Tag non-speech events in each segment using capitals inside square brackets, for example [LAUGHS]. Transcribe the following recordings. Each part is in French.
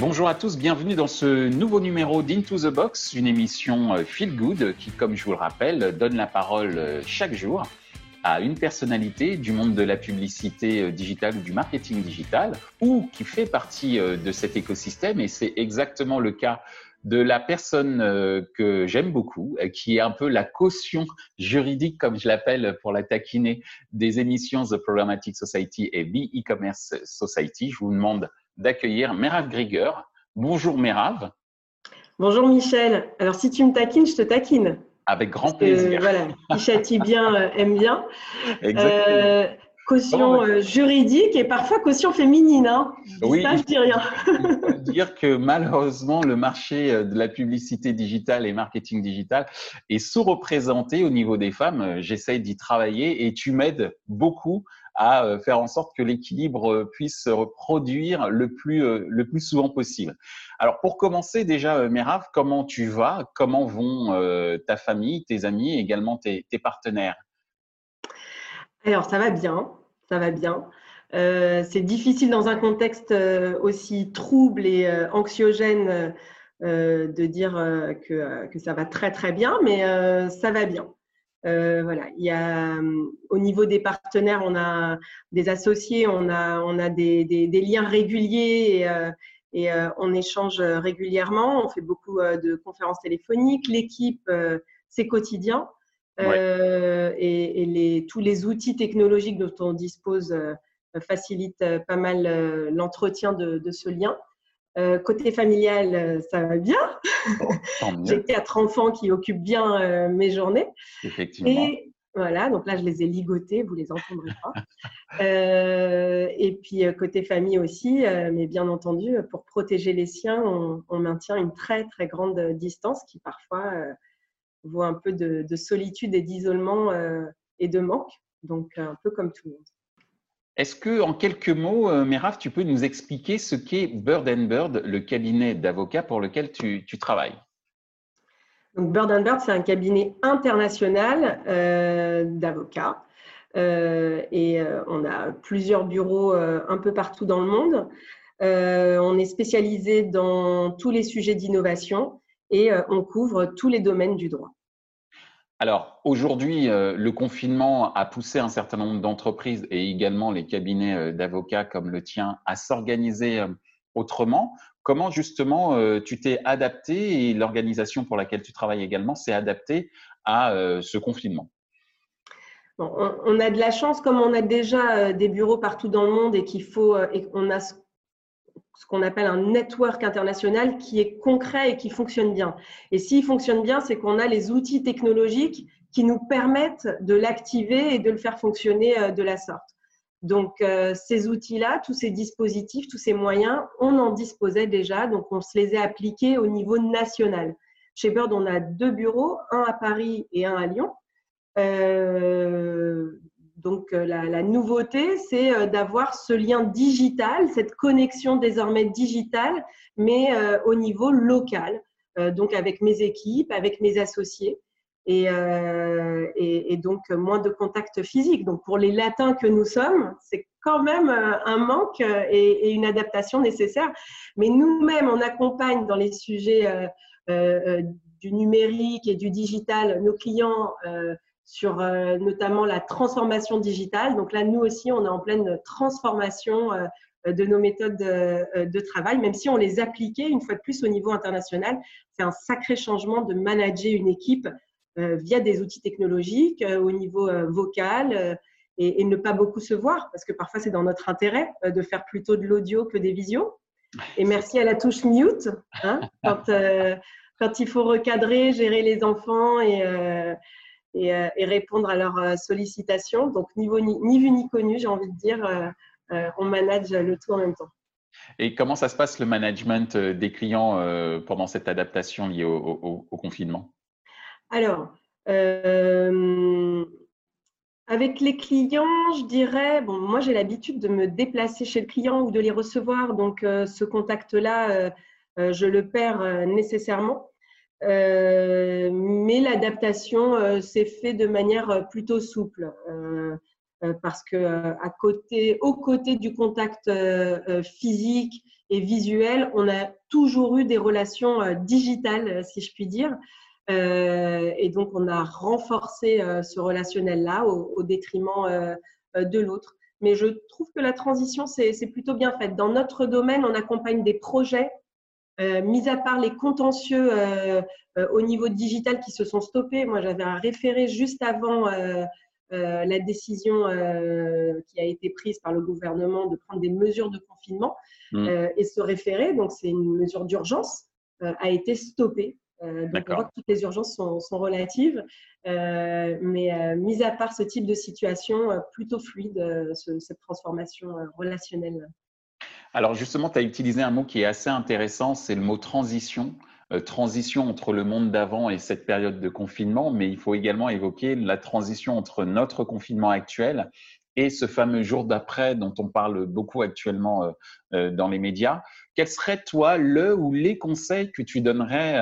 Bonjour à tous, bienvenue dans ce nouveau numéro d'Into the Box, une émission euh, Feel Good qui, comme je vous le rappelle, donne la parole euh, chaque jour à une personnalité du monde de la publicité euh, digitale ou du marketing digital ou qui fait partie de cet écosystème et c'est exactement le cas de la personne que j'aime beaucoup, qui est un peu la caution juridique, comme je l'appelle pour la taquiner, des émissions The Programmatic Society et The E-Commerce Society. Je vous demande d'accueillir Merav Grieger. Bonjour Merav. Bonjour Michel. Alors si tu me taquines, je te taquine. Avec grand plaisir. voilà, Michel bien euh, aime bien. [LAUGHS] Exactement. Euh, caution euh, juridique et parfois caution féminine. Hein. oui. Ça, je dis rien. [LAUGHS] dire que malheureusement, le marché de la publicité digitale et marketing digital est sous-représenté au niveau des femmes. J'essaye d'y travailler et tu m'aides beaucoup à euh, faire en sorte que l'équilibre euh, puisse se reproduire le plus, euh, le plus souvent possible. Alors pour commencer déjà, Merav, comment tu vas? Comment vont ta famille, tes amis et également tes, partenaires? Alors ça va bien, ça va bien. c'est difficile dans un contexte aussi trouble et anxiogène de dire que, ça va très très bien, mais ça va bien. Euh, voilà, il y a au niveau des partenaires, on a des associés, on a, des, liens réguliers et, euh, euh, on échange régulièrement. On fait beaucoup de conférences téléphoniques. L'équipe, c'est quotidien. Et, et les, tous les outils technologiques dont on dispose facilitent pas mal l'entretien de, de, ce lien. Euh, côté familial, euh, ça va bien. [LAUGHS] J'ai quatre enfants qui occupent bien euh, mes journées. Effectivement. Et voilà, donc là, je les ai ligotés, vous les entendrez pas. [LAUGHS] et puis, côté famille aussi, mais bien entendu, pour protéger les siens, on, maintient une très, très grande distance qui parfois vaut un peu de, de solitude et d'isolement et de manque. Donc, un peu comme tout le monde. Est-ce que, en quelques mots, euh, Méraf, tu peux nous expliquer ce qu'est Bird Bird, le cabinet d'avocats pour lequel tu, travailles? Donc, Bird Bird, c'est un cabinet international euh, d'avocats. Euh, et on a plusieurs bureaux un peu partout dans le monde. on est spécialisé dans tous les sujets d'innovation et on couvre tous les domaines du droit. Alors aujourd'hui, euh, le confinement a poussé un certain nombre d'entreprises et également les cabinets euh, d'avocats comme le tien à s'organiser euh, autrement. Comment justement tu t'es adapté et l'organisation pour laquelle tu travailles également s'est adaptée à ce confinement? On, a de la chance, comme on a déjà des bureaux partout dans le monde et qu'il faut, et on a ce qu'on appelle un network international qui est concret et qui fonctionne bien. Et s'il fonctionne bien, c'est qu'on a les outils technologiques qui nous permettent de l'activer et de le faire fonctionner euh, de la sorte. Donc, euh, ces outils-là, tous ces dispositifs, tous ces moyens, on en disposait déjà, donc on se les a appliqués au niveau national. Chez Bird, on a deux bureaux, un à Paris et un à Lyon. Euh, donc euh, la, nouveauté, c'est euh, d'avoir ce lien digital, cette connexion désormais digitale, mais euh, au niveau local, donc avec mes équipes, avec mes associés. Et, donc moins de contact physique. Donc pour les latins que nous sommes, c'est quand même un manque et, une adaptation nécessaire. Mais nous-mêmes, on accompagne dans les sujets du numérique et du digital nos clients sur euh, notamment la transformation digitale. Donc là, nous aussi, on est en pleine transformation euh, de nos méthodes de, travail, même si on les appliquait une fois de plus au niveau international. C'est un sacré changement de manager une équipe euh, via des outils technologiques au niveau vocal et, ne pas beaucoup se voir, parce que parfois c'est dans notre intérêt de faire plutôt de l'audio que des visios. Et merci à la touche mute, hein, quand, quand il faut recadrer, gérer les enfants et euh, et, répondre à leurs euh, sollicitations. Donc, niveau, ni, vu ni connu, j'ai envie de dire, euh, on manage le tout en même temps. Et comment ça se passe le management des clients pendant cette adaptation liée au, confinement? Alors, avec les clients, je dirais, bon, moi j'ai l'habitude de me déplacer chez le client ou de les recevoir, donc ce contact-là, je le perds nécessairement. Euh, mais l'adaptation euh, s'est fait de manière euh, plutôt souple. parce que à côté, aux côtés du contact physique et visuel, on a toujours eu des relations digitales, si je puis dire. et donc, on a renforcé ce relationnel-là au, détriment de l'autre. Mais je trouve que la transition, c'est plutôt bien faite. Dans notre domaine, on accompagne des projets, euh, mis à part les contentieux euh, euh, au niveau digital qui se sont stoppés. Moi, j'avais un référé juste avant la décision qui a été prise par le gouvernement de prendre des mesures de confinement. Mmh. et ce référé, donc c'est une mesure d'urgence, a été stoppé euh, donc, on voit que toutes les urgences sont, relatives. Euh, mais euh, mis à part ce type de situation, plutôt fluide, cette transformation relationnelle. Alors justement, tu as utilisé un mot qui est assez intéressant, c'est le mot transition. transition entre le monde d'avant et cette période de confinement, mais il faut également évoquer la transition entre notre confinement actuel et ce fameux jour d'après dont on parle beaucoup actuellement dans les médias. Quel serait, toi, le ou les conseils que tu donnerais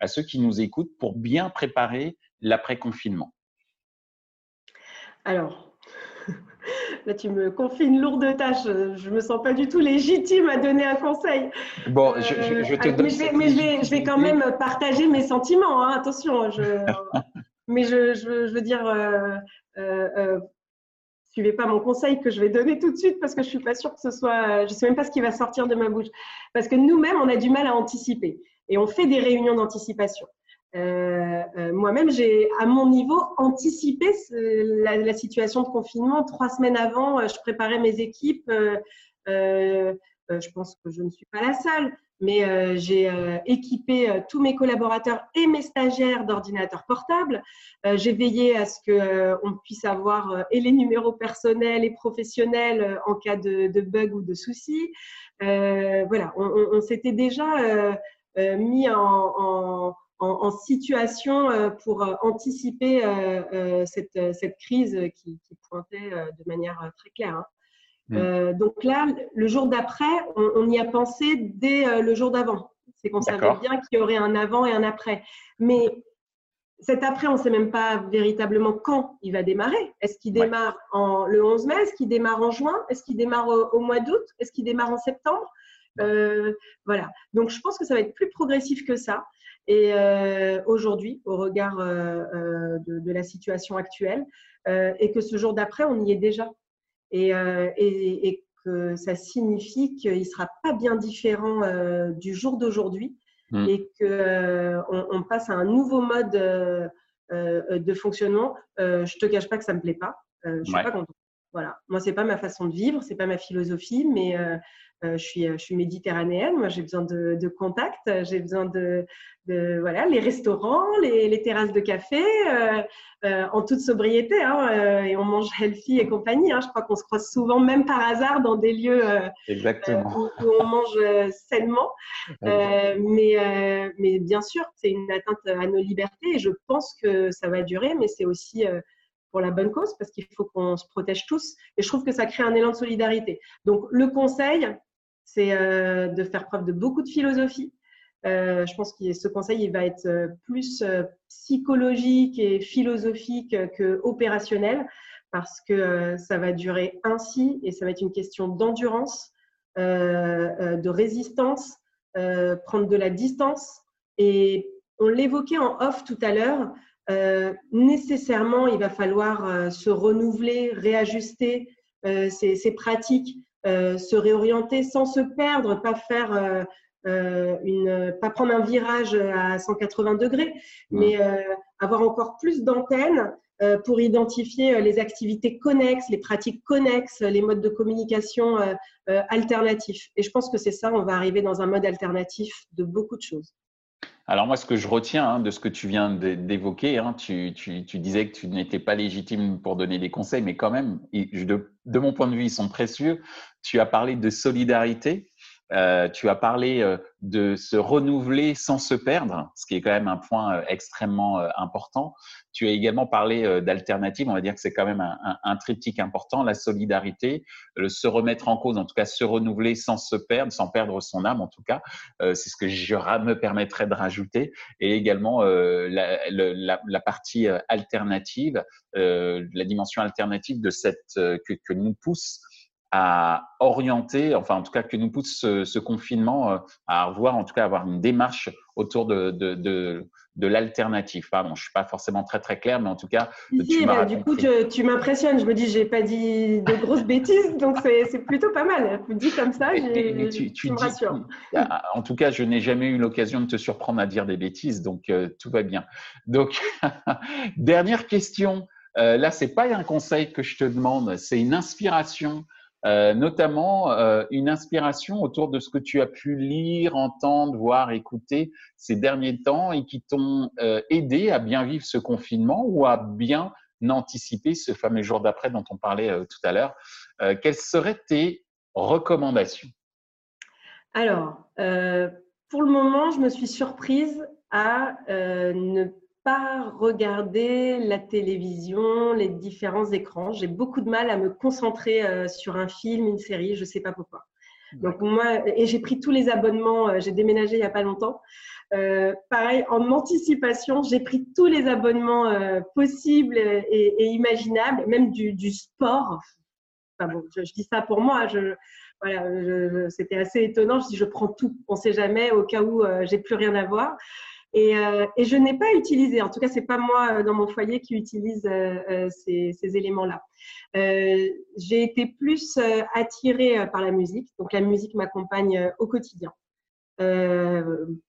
à ceux qui nous écoutent pour bien préparer l'après-confinement? Alors, là, tu me confies une lourde tâche. Je ne me sens pas du tout légitime à donner un conseil. Bon, je, je, te euh, donne. Mais, je, vais, quand même partager mes sentiments. Hein, attention, [LAUGHS] mais je, veux dire. Euh, euh, suivez pas mon conseil que je vais donner tout de suite parce que je suis pas sûre que ce soit, je sais même pas ce qui va sortir de ma bouche. Parce que nous-mêmes, on a du mal à anticiper et on fait des réunions d'anticipation. Euh, euh, moi-même, j'ai à mon niveau anticipé la, situation de confinement. Trois semaines avant, euh, je préparais mes équipes. je pense que je ne suis pas la seule, mais j'ai équipé tous mes collaborateurs et mes stagiaires d'ordinateurs portables. j'ai veillé à ce qu'on puisse avoir et les numéros personnels et professionnels en cas de, bug ou de soucis. voilà, on, s'était déjà mis en, situation euh, pour euh, anticiper cette, crise qui, pointait de manière très claire. Hein. Mm. donc là, le jour d'après, on, y a pensé dès le jour d'avant. C'est qu'on savait bien qu'il y aurait un avant et un après. Mais cet après, on ne sait même pas véritablement quand il va démarrer. Est-ce qu'il démarre en, le 11 mai? Est-ce qu'il démarre en juin? Est-ce qu'il démarre au mois d'août? Est-ce qu'il démarre en septembre? Euh, voilà. Donc, je pense que ça va être plus progressif que ça. Et euh, aujourd'hui, au regard euh, de, la situation actuelle, et que ce jour d'après, on y est déjà. Et, et, que ça signifie qu'il ne sera pas bien différent du jour d'aujourd'hui mmh. et qu'on on passe à un nouveau mode de fonctionnement. je ne te cache pas que ça ne me plaît pas. je ne suis pas contente. Voilà. Moi, c'est pas ma façon de vivre, c'est pas ma philosophie, mais euh, je, suis, je suis méditerranéenne, moi j'ai besoin de, de contact, j'ai besoin de, de, voilà, les restaurants, les, les terrasses de café, euh, euh, en toute sobriété, hein, et on mange healthy et compagnie. Hein. Je crois qu'on se croise souvent, même par hasard, dans des lieux. Où, on mange sainement. [LAUGHS] mais, mais bien sûr, c'est une atteinte à nos libertés et je pense que ça va durer, mais c'est aussi pour la bonne cause parce qu'il faut qu'on se protège tous. Et je trouve que ça crée un élan de solidarité. Donc, le conseil, c'est euh, de faire preuve de beaucoup de philosophie. Euh, je pense que ce conseil il va être euh, plus psychologique et philosophique que opérationnel parce que ça va durer ainsi et ça va être une question d'endurance, de résistance, prendre de la distance. Et on l'évoquait en off tout à l'heure, nécessairement il va falloir se renouveler, réajuster ses pratiques. Euh, se réorienter sans se perdre, pas faire euh, euh, une, pas prendre un virage à 180 degrés, mais avoir encore plus d'antennes pour identifier les activités connexes, les pratiques connexes, les modes de communication alternatifs. Et je pense que c'est ça, on va arriver dans un mode alternatif de beaucoup de choses. Alors moi, ce que je retiens hein, de ce que tu viens d'évoquer, hein, tu, disais que tu n'étais pas légitime pour donner des conseils, mais quand même, de, mon point de vue, ils sont précieux. Tu as parlé de solidarité Euh, tu as parlé euh, de se renouveler sans se perdre, ce qui est quand même un point euh, extrêmement important. Tu as également parlé d'alternatives. On va dire que c'est quand même un, un, un, triptyque important la solidarité, le se remettre en cause, en tout cas se renouveler sans se perdre, sans perdre son âme, en tout cas. c'est ce que je me permettrais de rajouter, et également la, la, la, partie alternative, la dimension alternative de cette que, que nous pousse à orienter, enfin en tout cas que nous pousse ce, confinement euh, à revoir, en tout cas avoir une démarche autour de, de, de, de l'alternative. Pardon, je suis pas forcément très très clair, mais en tout cas, tu bah, du coup, tu, m'impressionnes. Je me dis, j'ai pas dit de grosses [LAUGHS] bêtises, donc c'est plutôt pas mal. Dit comme ça, tu, tu, me rassures. Ah, en tout cas, je n'ai jamais eu l'occasion de te surprendre à dire des bêtises, donc euh, tout va bien. Donc, [LAUGHS] dernière question. Euh, là, c'est pas un conseil que je te demande, c'est une inspiration euh, notamment euh, une inspiration autour de ce que tu as pu lire, entendre, voir, écouter ces derniers temps et qui t'ont euh, aidé à bien vivre ce confinement ou à bien anticiper ce fameux jour d'après dont on parlait tout à l'heure. quelles seraient tes recommandations? Alors, pour le moment, je me suis surprise à ne regarder la télévision, les différents écrans. J'ai beaucoup de mal à me concentrer euh, sur un film, une série, je sais pas pourquoi. Donc moi, et j'ai pris tous les abonnements, euh, j'ai déménagé il y a pas longtemps. Euh, pareil, en anticipation, j'ai pris tous les abonnements possibles et, imaginables, même du, sport. Enfin bon, je, dis ça pour moi. Je, voilà, c'était assez étonnant. Je dis, je prends tout. On sait jamais au cas où j'ai plus rien à voir. Et, euh, et je n'ai pas utilisé, en tout cas, c'est pas moi euh, dans mon foyer qui utilise euh, ces, éléments-là. J'ai été plus attirée par la musique, donc la musique m'accompagne au quotidien.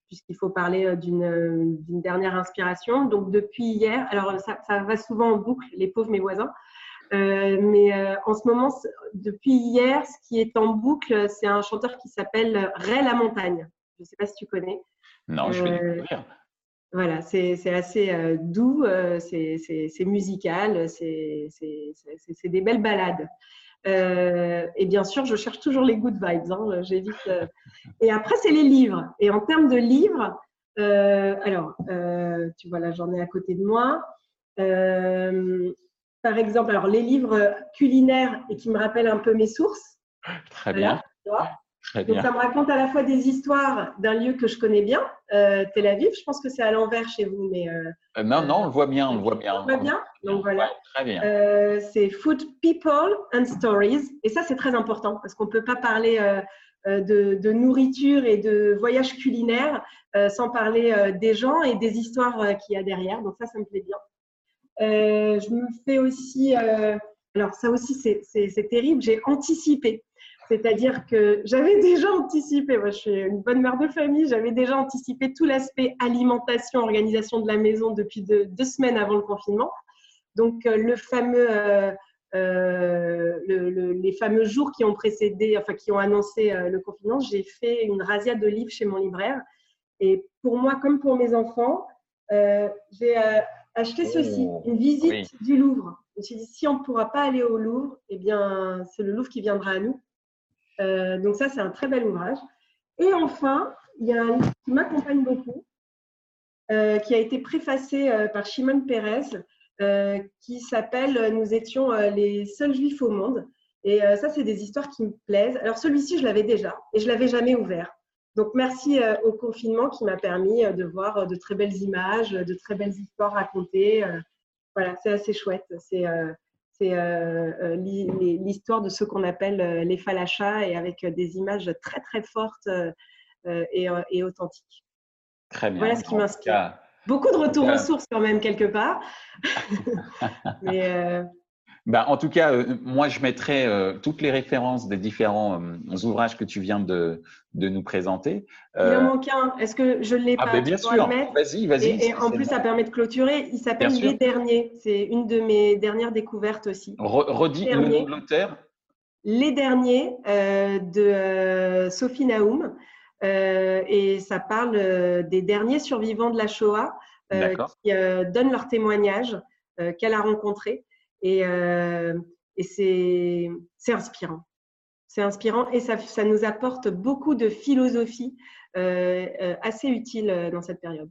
puisqu'il faut parler d'une dernière inspiration. Donc depuis hier, alors ça, va souvent en boucle, les pauvres mes voisins, mais en ce moment, depuis hier, ce qui est en boucle, c'est un chanteur qui s'appelle Ray La Montagne. Je ne sais pas si tu connais. Non, je vais euh, découvrir. Voilà, c'est assez euh, doux, euh, c'est musical, c'est des belles balades. et bien sûr, je cherche toujours les good vibes. Hein, J'évite. Et après, c'est les livres. Et en termes de livres, alors, tu vois là, j'en ai à côté de moi. par exemple, alors les livres culinaires et qui me rappellent un peu mes sources. Très bien. Donc, ça me raconte à la fois des histoires d'un lieu que je connais bien, euh, Tel Aviv. Je pense que c'est à l'envers chez vous, mais euh, euh, non, non, on le voit bien, on le voit bien. On le voit bien. Donc voilà. très bien. c'est Food, People and Stories, et ça c'est très important parce qu'on ne peut pas parler de, de, nourriture et de voyage culinaire sans parler des gens et des histoires qu'il y a derrière. Donc ça, ça me plaît bien. je me fais aussi, alors ça aussi c'est terrible. J'ai anticipé. C'est-à-dire que j'avais [LAUGHS] déjà anticipé, moi je suis une bonne mère de famille, j'avais déjà anticipé tout l'aspect alimentation, organisation de la maison depuis deux, semaines avant le confinement. Donc euh, le fameux, euh, euh, les fameux jours qui ont précédé, enfin qui ont annoncé le confinement, j'ai fait une razzia de livres chez mon libraire. Et pour moi, comme pour mes enfants, j'ai acheté ceci, oh, une visite du Louvre. Je me suis dit, si on ne pourra pas aller au Louvre, eh bien, c'est le Louvre qui viendra à nous. Euh, donc ça, c'est un très bel ouvrage. Et enfin, il y a un livre qui m'accompagne beaucoup, euh, qui a été préfacé euh, par Shimon Peres, qui s'appelle Nous étions les seuls juifs au monde. Et ça, c'est des histoires qui me plaisent. Alors celui-ci, je l'avais déjà et je l'avais jamais ouvert. Donc merci au confinement qui m'a permis de voir de très belles images, de très belles histoires racontées. voilà, c'est assez chouette. C'est c'est euh, euh, l'histoire de ce qu'on appelle euh, les falachas et avec des images très très fortes et, authentiques. Très bien. Voilà ce qui m'inspire. Beaucoup de retours aux sources quand même quelque part. [LAUGHS] Mais bah, en tout cas, euh, moi, je mettrai euh, toutes les références des différents euh, ouvrages que tu viens de, de nous présenter. Il en manque un. Est-ce que je ne l'ai ah, pas? ben, Bien sûr. Vas-y, vas-y. Et, en plus, ça permet de clôturer. Il s'appelle Les Derniers. C'est une de mes dernières découvertes aussi. redis le nom de l'auteur. Les Derniers de Sophie Naoum. et ça parle des derniers survivants de la Shoah qui donnent leur témoignage qu'elle a rencontré. Et, euh, c'est inspirant. C'est inspirant et ça, nous apporte beaucoup de philosophie assez utile dans cette période.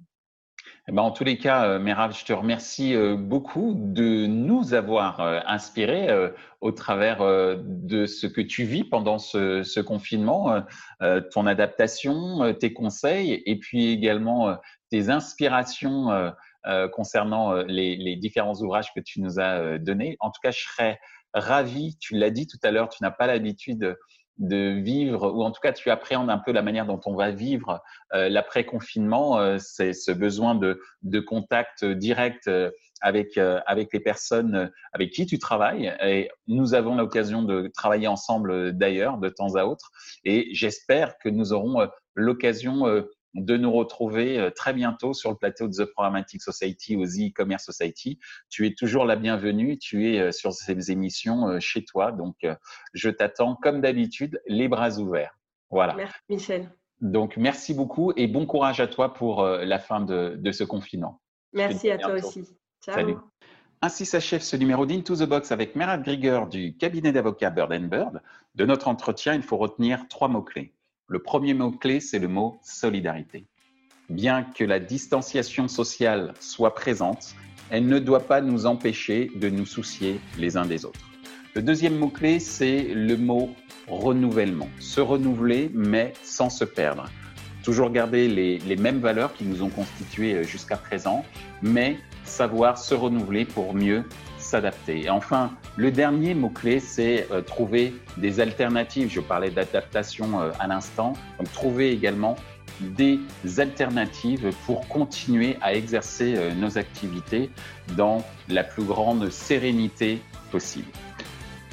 Eh ben, en tous les cas, euh, Merav, je te remercie euh, beaucoup de nous avoir euh, inspirés au travers de ce que tu vis pendant ce, confinement, ton adaptation, tes conseils et puis également tes inspirations concernant les, les, différents ouvrages que tu nous as donnés. En tout cas, je serais ravi, tu l'as dit tout à l'heure, tu n'as pas l'habitude de vivre, ou en tout cas tu appréhendes un peu la manière dont on va vivre euh, l'après-confinement, euh, c'est ce besoin de, de contact direct euh, avec, avec les personnes avec qui tu travailles. Et nous avons l'occasion de travailler ensemble d'ailleurs de temps à autre. Et j'espère que nous aurons l'occasion de nous retrouver euh, très bientôt sur le plateau de The Programmatic Society au The E-Commerce Society. Tu es toujours la bienvenue, tu es euh, sur ces émissions euh, chez toi, donc je t'attends comme d'habitude, les bras ouverts. Voilà. Merci Michel. Donc merci beaucoup et bon courage à toi pour la fin de, ce confinement. Merci à toi aussi. Ciao. Salut. Ainsi s'achève ce numéro d'Into the Box avec Merad Grieger du cabinet d'avocats Bird Bird. De notre entretien, il faut retenir trois mots-clés. Le premier mot-clé, c'est le mot solidarité. Bien que la distanciation sociale soit présente, elle ne doit pas nous empêcher de nous soucier les uns des autres. Le deuxième mot-clé, c'est le mot renouvellement. Se renouveler, mais sans se perdre. Toujours garder les, les mêmes valeurs qui nous ont constitués euh, jusqu'à présent, mais savoir se renouveler pour mieux s'adapter. Enfin, le dernier mot-clé, c'est euh, trouver des alternatives. Je parlais d'adaptation euh, à l'instant. Donc, trouver également des alternatives pour continuer à exercer euh, nos activités dans la plus grande sérénité possible.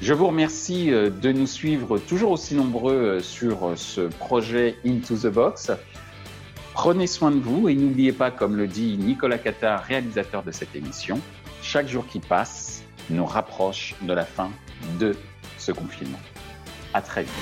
Je vous remercie de nous suivre toujours aussi nombreux sur ce projet Into the Box. Prenez soin de vous et n'oubliez pas, comme le dit Nicolas Cattard, réalisateur de cette émission, chaque jour qui passe nous rapproche de la fin de ce confinement. À très vite.